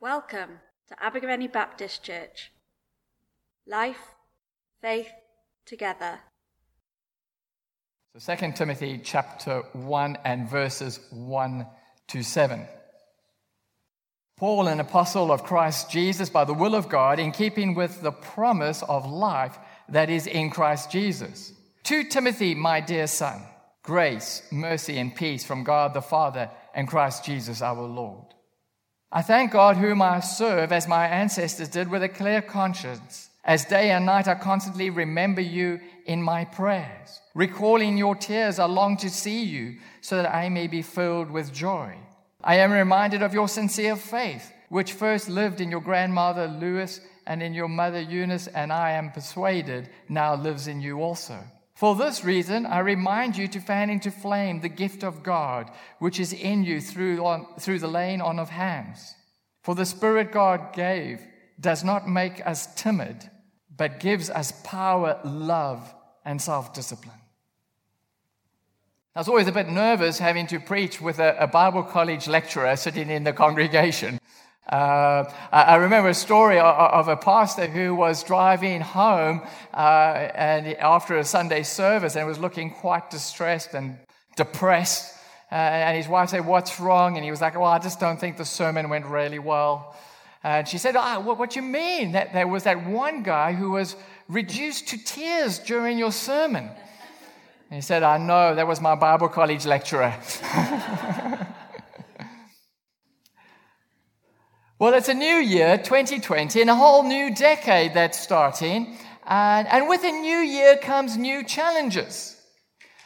Welcome to Abergavenny Baptist Church. Life, faith, together. So 2 Timothy chapter 1 and verses 1 to 7. Paul, an apostle of Christ Jesus by the will of God, in keeping with the promise of life that is in Christ Jesus. To Timothy, my dear son, grace, mercy, and peace from God the Father and Christ Jesus our Lord. I thank God, whom I serve as my ancestors did, with a clear conscience. As day and night I constantly remember you in my prayers. Recalling your tears, I long to see you so that I may be filled with joy. I am reminded of your sincere faith, which first lived in your grandmother Lois and in your mother Eunice, and I am persuaded now lives in you also. For this reason, I remind you to fan into flame the gift of God, which is in you through, on, through the laying on of hands. For the Spirit God gave does not make us timid, but gives us power, love, and self discipline. I was always a bit nervous having to preach with a, a Bible college lecturer sitting in the congregation. Uh, I remember a story of a pastor who was driving home uh, and after a Sunday service and was looking quite distressed and depressed. Uh, and his wife said, What's wrong? And he was like, Well, I just don't think the sermon went really well. And she said, oh, what, what you mean? That there was that one guy who was reduced to tears during your sermon. And he said, I know, that was my Bible college lecturer. Well, it's a new year, 2020, and a whole new decade that's starting. And, and with a new year comes new challenges.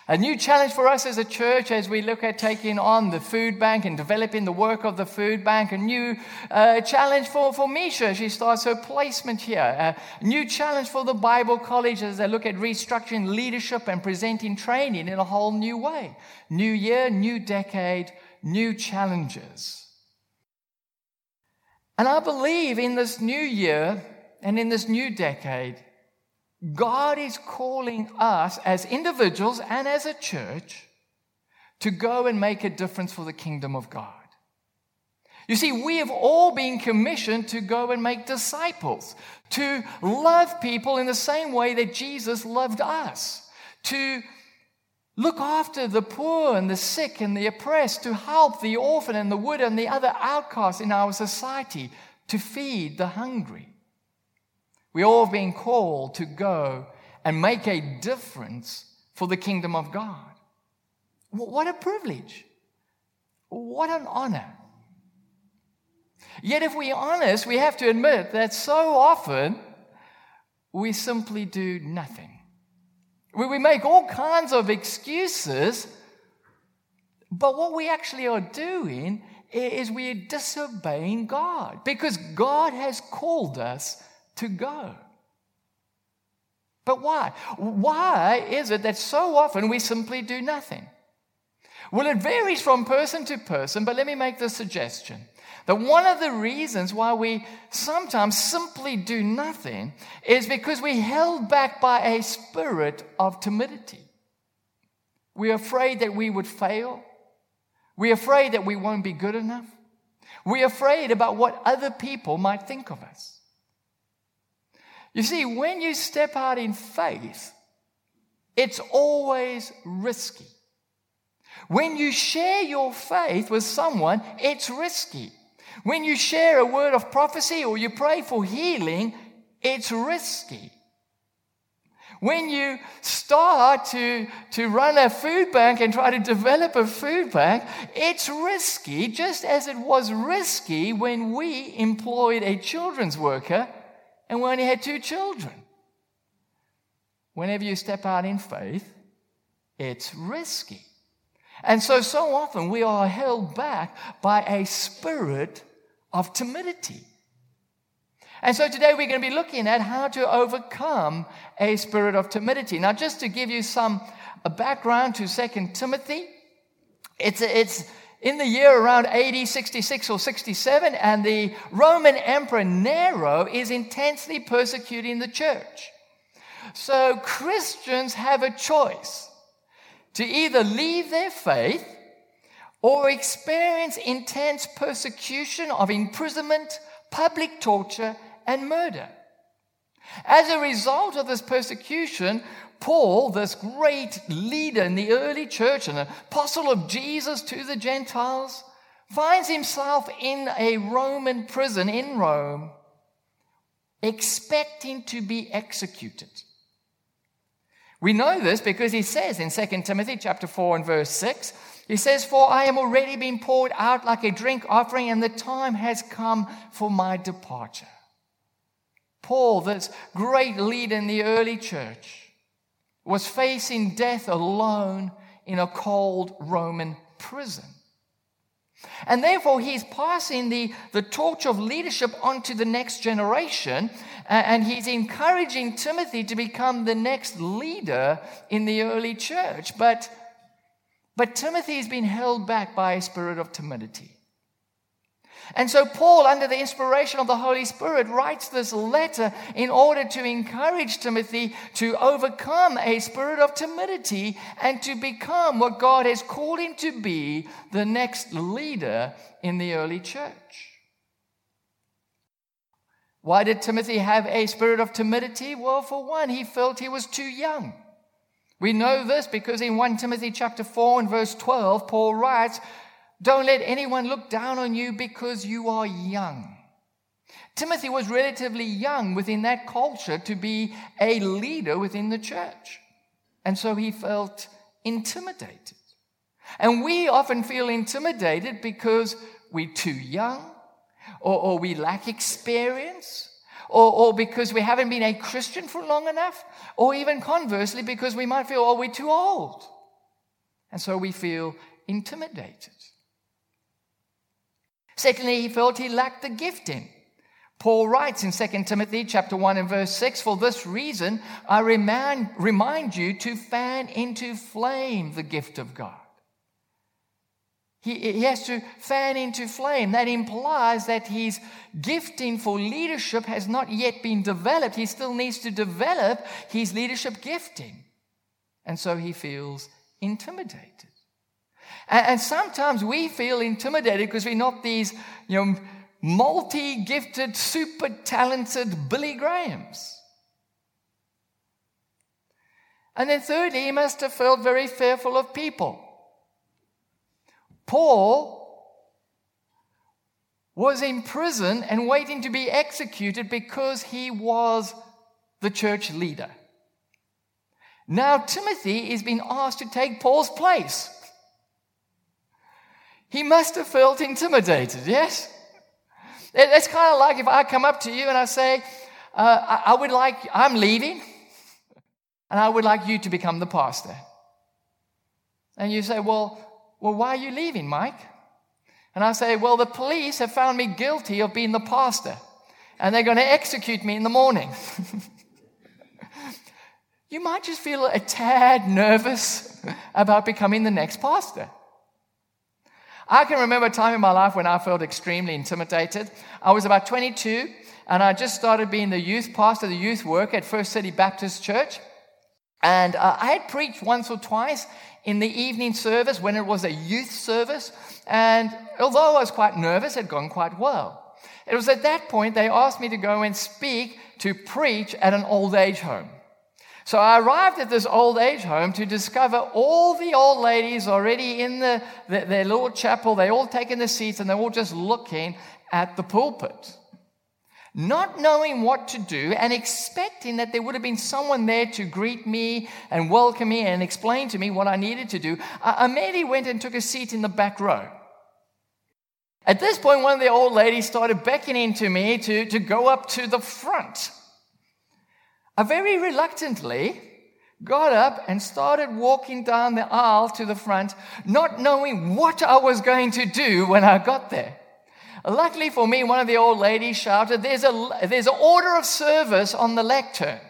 A new challenge for us as a church as we look at taking on the food bank and developing the work of the food bank. A new uh, challenge for, for Misha. She starts her placement here. A new challenge for the Bible college as they look at restructuring leadership and presenting training in a whole new way. New year, new decade, new challenges. And I believe in this new year and in this new decade, God is calling us as individuals and as a church to go and make a difference for the kingdom of God. You see, we have all been commissioned to go and make disciples, to love people in the same way that Jesus loved us, to Look after the poor and the sick and the oppressed, to help the orphan and the widow and the other outcasts in our society, to feed the hungry. We all have been called to go and make a difference for the kingdom of God. What a privilege! What an honor. Yet, if we're honest, we have to admit that so often we simply do nothing. We make all kinds of excuses, but what we actually are doing is we are disobeying God because God has called us to go. But why? Why is it that so often we simply do nothing? Well, it varies from person to person, but let me make the suggestion that one of the reasons why we sometimes simply do nothing is because we're held back by a spirit of timidity. We're afraid that we would fail. We're afraid that we won't be good enough. We're afraid about what other people might think of us. You see, when you step out in faith, it's always risky. When you share your faith with someone, it's risky. When you share a word of prophecy or you pray for healing, it's risky. When you start to, to run a food bank and try to develop a food bank, it's risky, just as it was risky when we employed a children's worker and we only had two children. Whenever you step out in faith, it's risky. And so, so often we are held back by a spirit of timidity. And so today we're going to be looking at how to overcome a spirit of timidity. Now, just to give you some a background to Second Timothy, it's, it's in the year around AD 66 or 67, and the Roman Emperor Nero is intensely persecuting the church. So Christians have a choice to either leave their faith or experience intense persecution of imprisonment, public torture, and murder. As a result of this persecution, Paul, this great leader in the early church, and apostle of Jesus to the Gentiles, finds himself in a Roman prison in Rome, expecting to be executed. We know this because he says in 2 Timothy chapter 4 and verse 6, he says, For I am already being poured out like a drink offering, and the time has come for my departure. Paul, this great leader in the early church, was facing death alone in a cold Roman prison. And therefore, he's passing the, the torch of leadership onto the next generation, and he's encouraging Timothy to become the next leader in the early church. But, but Timothy has been held back by a spirit of timidity. And so, Paul, under the inspiration of the Holy Spirit, writes this letter in order to encourage Timothy to overcome a spirit of timidity and to become what God has called him to be the next leader in the early church. Why did Timothy have a spirit of timidity? Well, for one, he felt he was too young. We know this because in 1 Timothy chapter 4 and verse 12, Paul writes, don't let anyone look down on you because you are young. Timothy was relatively young within that culture to be a leader within the church. And so he felt intimidated. And we often feel intimidated because we're too young, or, or we lack experience, or, or, because we haven't been a Christian for long enough, or even conversely, because we might feel, oh, we're too old. And so we feel intimidated. Secondly, he felt he lacked the gifting. Paul writes in 2 Timothy chapter 1 and verse 6, For this reason I remind, remind you to fan into flame the gift of God. He, he has to fan into flame. That implies that his gifting for leadership has not yet been developed. He still needs to develop his leadership gifting. And so he feels intimidated. And, and sometimes we feel intimidated because we're not these, you know, multi gifted, super talented Billy Grahams. And then, thirdly, he must have felt very fearful of people. Paul was in prison and waiting to be executed because he was the church leader. Now, Timothy is being asked to take Paul's place. He must have felt intimidated, yes? It's kind of like if I come up to you and I say, uh, I would like, I'm leaving, and I would like you to become the pastor. And you say, Well, well, why are you leaving, Mike? And I say, Well, the police have found me guilty of being the pastor, and they're going to execute me in the morning. you might just feel a tad nervous about becoming the next pastor. I can remember a time in my life when I felt extremely intimidated. I was about 22 and I just started being the youth pastor, the youth worker at First City Baptist Church. And uh, I had preached once or twice in the evening service when it was a youth service. And although I was quite nervous, it had gone quite well. It was at that point they asked me to go and speak to preach at an old age home. So I arrived at this old age home to discover all the old ladies already in the, the, their little chapel. They all taken the seats and they're all just looking at the pulpit. Not knowing what to do and expecting that there would have been someone there to greet me and welcome me and explain to me what I needed to do, uh, I immediately went and took a seat in the back row. At this point, one of the old ladies started beckoning to me to, to go up to the front. I very reluctantly got up and started walking down the aisle to the front, not knowing what I was going to do when I got there. Luckily for me, one of the old ladies shouted, There's, a, there's an order of service on the lectern.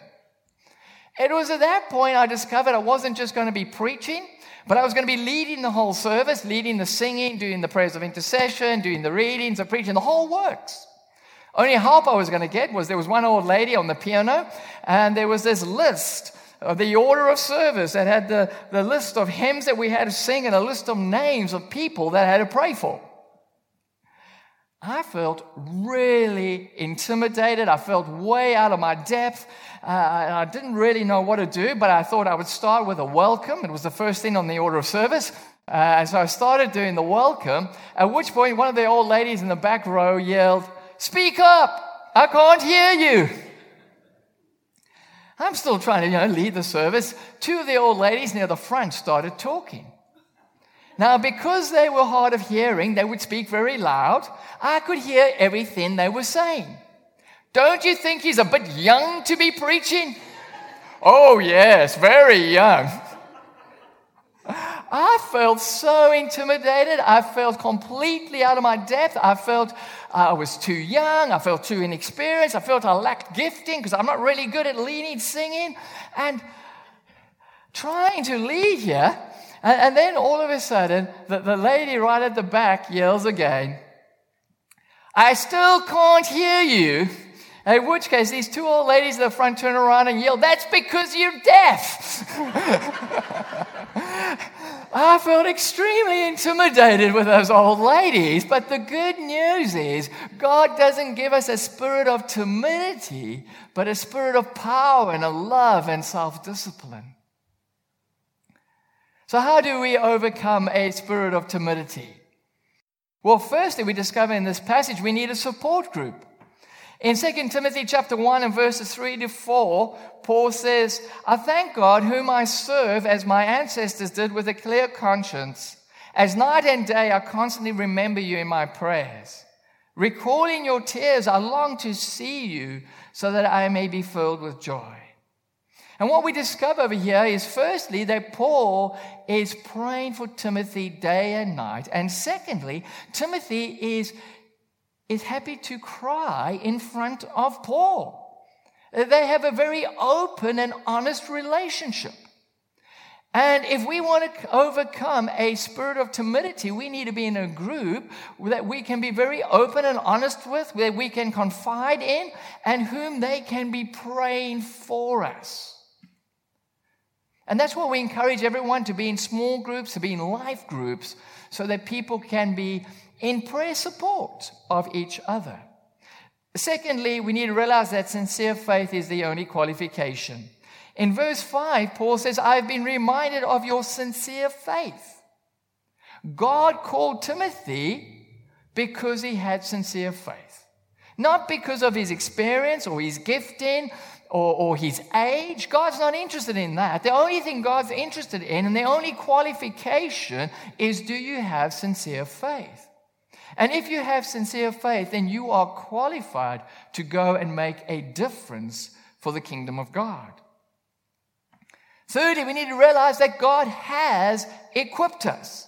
It was at that point I discovered I wasn't just going to be preaching, but I was going to be leading the whole service, leading the singing, doing the prayers of intercession, doing the readings, the preaching, the whole works. Only help I was going to get was there was one old lady on the piano, and there was this list of the order of service that had the, the list of hymns that we had to sing and a list of names of people that I had to pray for. I felt really intimidated. I felt way out of my depth. Uh, I didn't really know what to do, but I thought I would start with a welcome. It was the first thing on the order of service. Uh, so I started doing the welcome, at which point one of the old ladies in the back row yelled, Speak up! I can't hear you! I'm still trying to you know, lead the service. Two of the old ladies near the front started talking. Now, because they were hard of hearing, they would speak very loud. I could hear everything they were saying. Don't you think he's a bit young to be preaching? Oh, yes, very young. I felt so intimidated. I felt completely out of my depth. I felt uh, I was too young. I felt too inexperienced. I felt I lacked gifting because I'm not really good at leading singing. And trying to lead here, and, and then all of a sudden, the, the lady right at the back yells again, I still can't hear you. In which case, these two old ladies at the front turn around and yell, That's because you're deaf. I felt extremely intimidated with those old ladies. But the good news is, God doesn't give us a spirit of timidity, but a spirit of power and a love and self discipline. So, how do we overcome a spirit of timidity? Well, firstly, we discover in this passage we need a support group. In 2 Timothy chapter 1 and verses 3 to 4, Paul says, I thank God whom I serve as my ancestors did with a clear conscience. As night and day I constantly remember you in my prayers. Recalling your tears, I long to see you so that I may be filled with joy. And what we discover over here is firstly that Paul is praying for Timothy day and night. And secondly, Timothy is, is happy to cry in front of Paul. They have a very open and honest relationship. And if we want to overcome a spirit of timidity, we need to be in a group that we can be very open and honest with, where we can confide in, and whom they can be praying for us. And that's why we encourage everyone to be in small groups, to be in life groups, so that people can be in prayer support of each other. Secondly, we need to realize that sincere faith is the only qualification. In verse 5, Paul says, I've been reminded of your sincere faith. God called Timothy because he had sincere faith. Not because of his experience or his gifting or, or his age. God's not interested in that. The only thing God's interested in, and the only qualification, is do you have sincere faith? And if you have sincere faith, then you are qualified to go and make a difference for the kingdom of God. Thirdly, we need to realize that God has equipped us.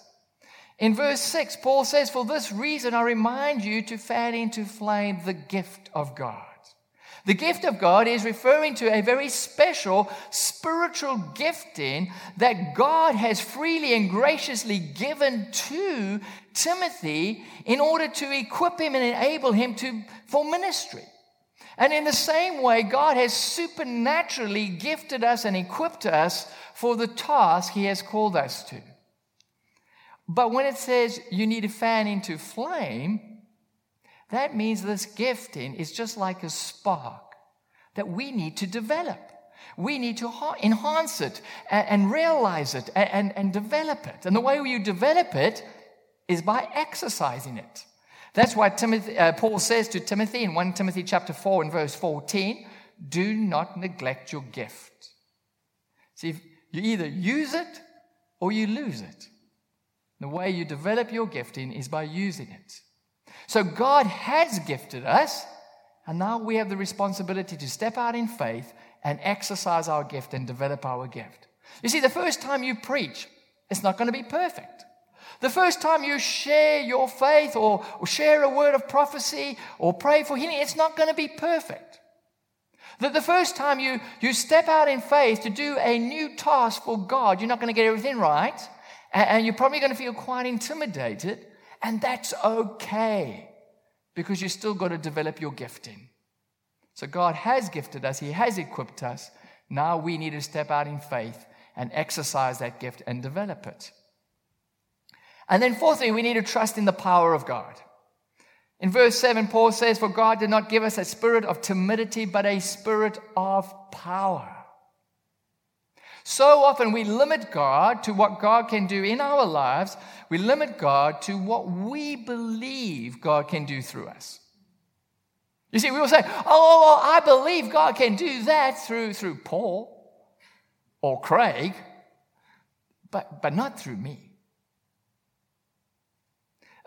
In verse 6, Paul says, For this reason I remind you to fan into flame the gift of God. The gift of God is referring to a very special spiritual gifting that God has freely and graciously given to Timothy in order to equip him and enable him to, for ministry. And in the same way, God has supernaturally gifted us and equipped us for the task He has called us to. But when it says you need to fan into flame, that means this gifting is just like a spark that we need to develop. We need to enhance it and, realize it and, develop it. And the way you develop it is by exercising it. That's why Timothy, uh, Paul says to Timothy in 1 Timothy chapter 4 and verse 14, do not neglect your gift. See, you either use it or you lose it. The way you develop your gifting is by using it. So God has gifted us, and now we have the responsibility to step out in faith and exercise our gift and develop our gift. You see, the first time you preach, it's not going to be perfect. The first time you share your faith or, or share a word of prophecy or pray for healing, it's not going to be perfect. That the first time you, you step out in faith to do a new task for God, you're not going to get everything right. And, and you're probably going to feel quite intimidated. And that's okay because you still got to develop your gifting. So God has gifted us, He has equipped us Now we need to step out in faith and exercise that gift and develop it. And then, fourthly, we need to trust in the power of God. In verse 7, Paul says, For God did not give us a spirit of timidity, but a spirit of power. So often we limit God to what God can do in our lives. We limit God to what we believe God can do through us. You see, we will say, oh, oh, oh I believe God can do that through, through Paul or Craig, but, but not through me.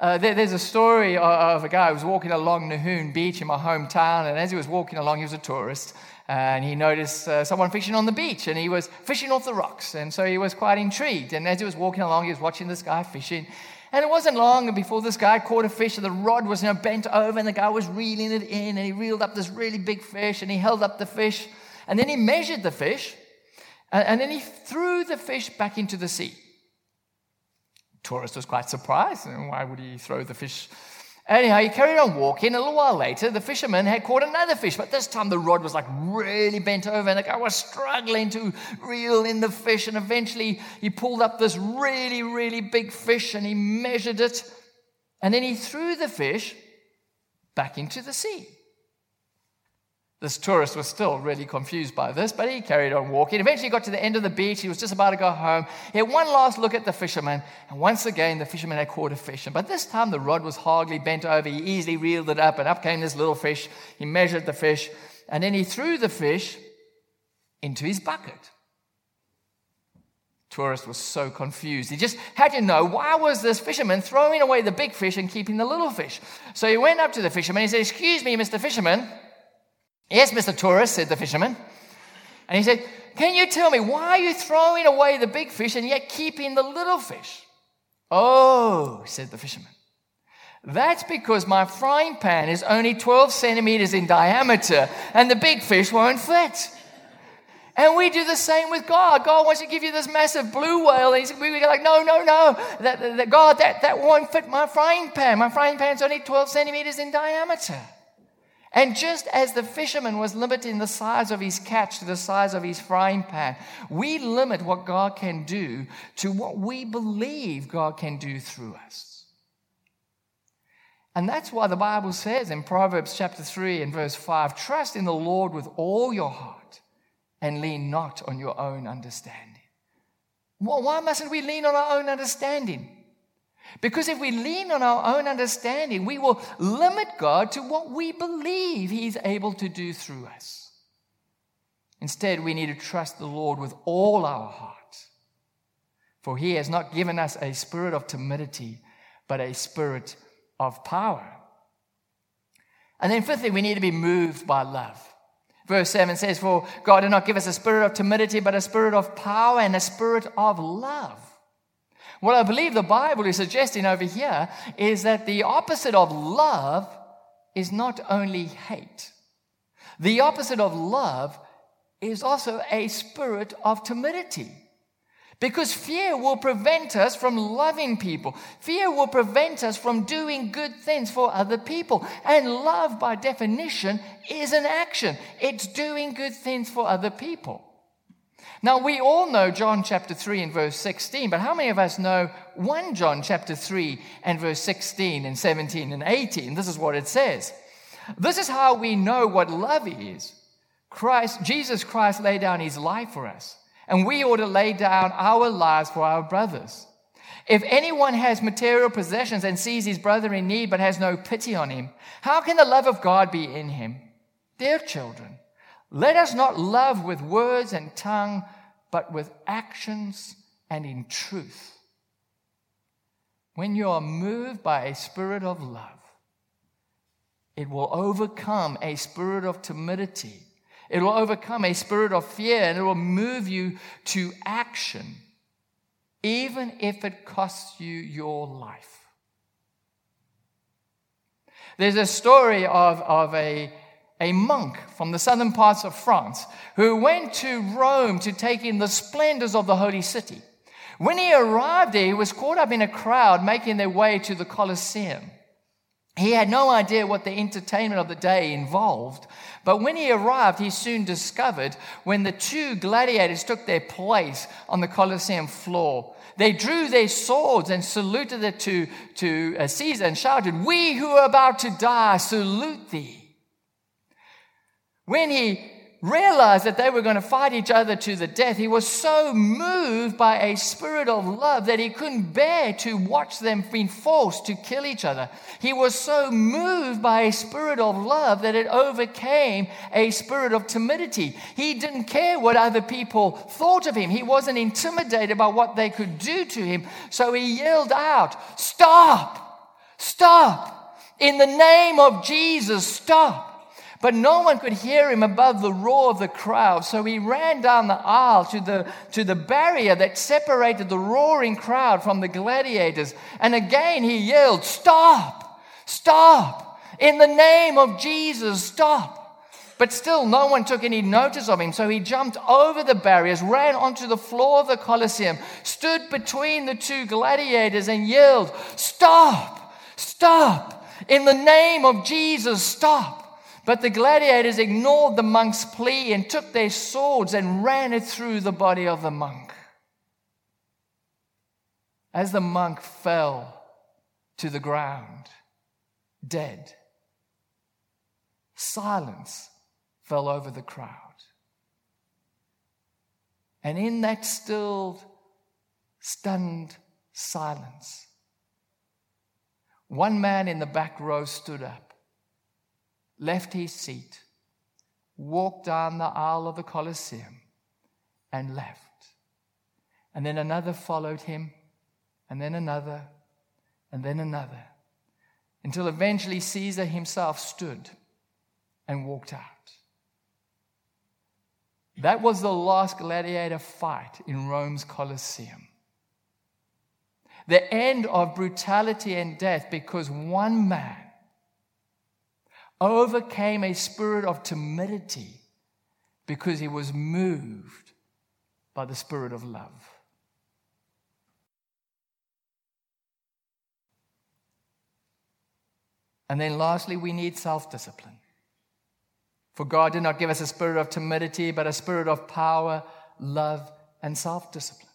Uh, there, there's a story of, of, a guy who was walking along Nahoon Beach in my hometown, and as he was walking along, he was a tourist, and he noticed uh, someone fishing on the beach, and he was fishing off the rocks, and so he was quite intrigued. And as he was walking along, he was watching this guy fishing, and it wasn't long before this guy caught a fish, and the rod was you know, bent over, and the guy was reeling it in, and he reeled up this really big fish, and he held up the fish, and then he measured the fish, and, and then he threw the fish back into the sea tourist was quite surprised. And why would he throw the fish? Anyhow, he carried on walking. A little while later, the fisherman had caught another fish, but this time the rod was like really bent over, and the guy was struggling to reel in the fish. And eventually, he pulled up this really, really big fish and he measured it. And then he threw the fish back into the sea. This tourist was still really confused by this, but he carried on walking. Eventually, he got to the end of the beach. He was just about to go home. He had one last look at the fisherman, and once again, the fisherman had caught a fish. But this time, the rod was hardly bent over. He easily reeled it up, and up came this little fish. He measured the fish, and then he threw the fish into his bucket. Tourist was so confused. He just had to know why was this fisherman throwing away the big fish and keeping the little fish. So he went up to the fisherman. He said, "Excuse me, Mr. Fisherman." Yes, Mr. Tourist, said the fisherman. And he said, Can you tell me why are you throwing away the big fish and yet keeping the little fish? Oh, said the fisherman. That's because my frying pan is only 12 centimeters in diameter and the big fish won't fit. And we do the same with God. God wants to give you this massive blue whale. And we're like, no, no, no. That, that, God, that, that won't fit my frying pan. My frying pan's only 12 centimeters in diameter. And just as the fisherman was limiting the size of his catch to the size of his frying pan, we limit what God can do to what we believe God can do through us. And that's why the Bible says in Proverbs chapter 3 and verse 5 trust in the Lord with all your heart and lean not on your own understanding. Why mustn't we lean on our own understanding? Because if we lean on our own understanding, we will limit God to what we believe He's able to do through us. Instead, we need to trust the Lord with all our heart. For He has not given us a spirit of timidity, but a spirit of power. And then, fifthly, we need to be moved by love. Verse 7 says, For God did not give us a spirit of timidity, but a spirit of power and a spirit of love. What I believe the Bible is suggesting over here is that the opposite of love is not only hate, the opposite of love is also a spirit of timidity. Because fear will prevent us from loving people. Fear will prevent us from doing good things for other people. And love, by definition, is an action. It's doing good things for other people. Now, we all know John chapter 3 and verse 16, but how many of us know 1 John chapter 3 and verse 16 and 17 and 18? This is what it says. This is how we know what love is. Christ, Jesus Christ laid down his life for us, and we ought to lay down our lives for our brothers. If anyone has material possessions and sees his brother in need but has no pity on him, how can the love of God be in him? Dear children, let us not love with words and tongue, but with actions and in truth. When you are moved by a spirit of love, it will overcome a spirit of timidity. It will overcome a spirit of fear and it will move you to action, even if it costs you your life. There's a story of, of a a monk from the southern parts of France who went to Rome to take in the splendors of the holy city. When he arrived there, he was caught up in a crowd making their way to the Colosseum. He had no idea what the entertainment of the day involved, but when he arrived, he soon discovered when the two gladiators took their place on the Colosseum floor, they drew their swords and saluted it to, to uh, Caesar and shouted, We who are about to die salute thee. When he realized that they were going to fight each other to the death, he was so moved by a spirit of love that he couldn't bear to watch them being forced to kill each other. He was so moved by a spirit of love that it overcame a spirit of timidity. He didn't care what other people thought of him, he wasn't intimidated by what they could do to him. So he yelled out, Stop! Stop! In the name of Jesus, stop! But no one could hear him above the roar of the crowd. So he ran down the aisle to the, to the barrier that separated the roaring crowd from the gladiators. And again he yelled, Stop! Stop! In the name of Jesus, stop! But still, no one took any notice of him. So he jumped over the barriers, ran onto the floor of the Colosseum, stood between the two gladiators, and yelled, Stop! Stop! In the name of Jesus, stop! But the gladiators ignored the monk's plea and took their swords and ran it through the body of the monk. As the monk fell to the ground, dead, silence fell over the crowd. And in that stilled, stunned silence, one man in the back row stood up left his seat, walked down the aisle of the Colosseum, and left. And then another followed him, and then another, and then another, until eventually Caesar himself stood and walked out. That was the last gladiator fight in Rome's Colosseum. The end of brutality and death because one man overcame a spirit of timidity because he was moved by the spirit of love. And then lastly, we need self discipline. For God did not give us a spirit of timidity, but a spirit of power, love, and self discipline.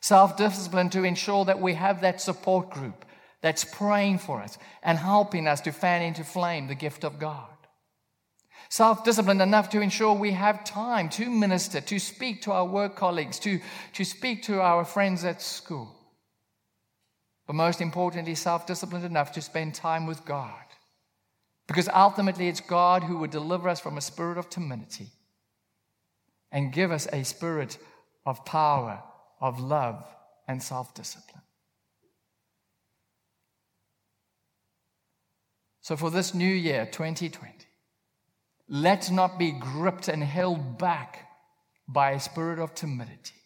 Self discipline to ensure that we have that support group that's praying for us and helping us to fan into flame the gift of God. Self disciplined enough to ensure we have time to minister, to speak to our work colleagues, to, to speak to our friends at school. But most importantly, self disciplined enough to spend time with God. Because ultimately, it's God who would deliver us from a spirit of timidity and give us a spirit of power, of love, and self discipline. So, for this new year, 2020, let's not be gripped and held back by a spirit of timidity,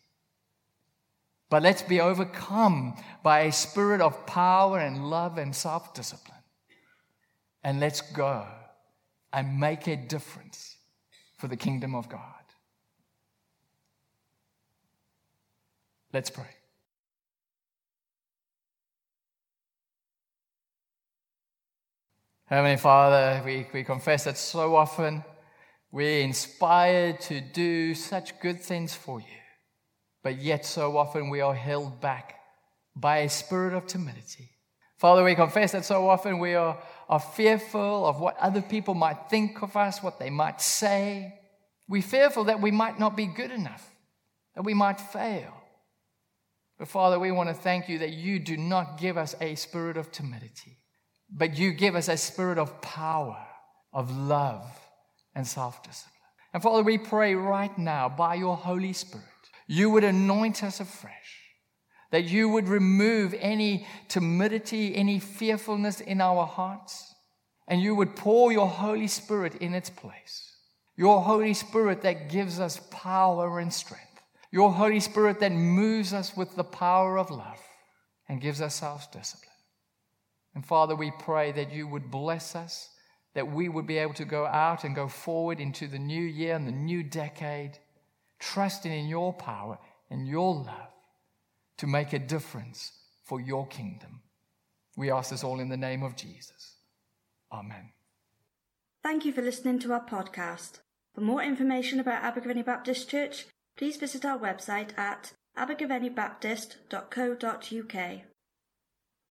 but let's be overcome by a spirit of power and love and self discipline. And let's go and make a difference for the kingdom of God. Let's pray. Heavenly Father, we, we confess that so often we're inspired to do such good things for you, but yet so often we are held back by a spirit of timidity. Father, we confess that so often we are, are fearful of what other people might think of us, what they might say. We're fearful that we might not be good enough, that we might fail. But Father, we want to thank you that you do not give us a spirit of timidity but you give us a spirit of power, of love, and self discipline. And Father, we pray right now by your Holy Spirit, you would anoint us afresh, that you would remove any timidity, any fearfulness in our hearts, and you would pour your Holy Spirit in its place. Your Holy Spirit that gives us power and strength. Your Holy Spirit that moves us with the power of love and gives us self discipline. And Father, we pray that you would bless us, that we would be able to go out and go forward into the new year and the new decade, trusting in your power and your love to make a difference for your kingdom. We ask this all in the name of Jesus. Amen. Thank you for listening to our podcast. For more information about Abergavenny Baptist Church, please visit our website at abergavennybaptist.co.uk.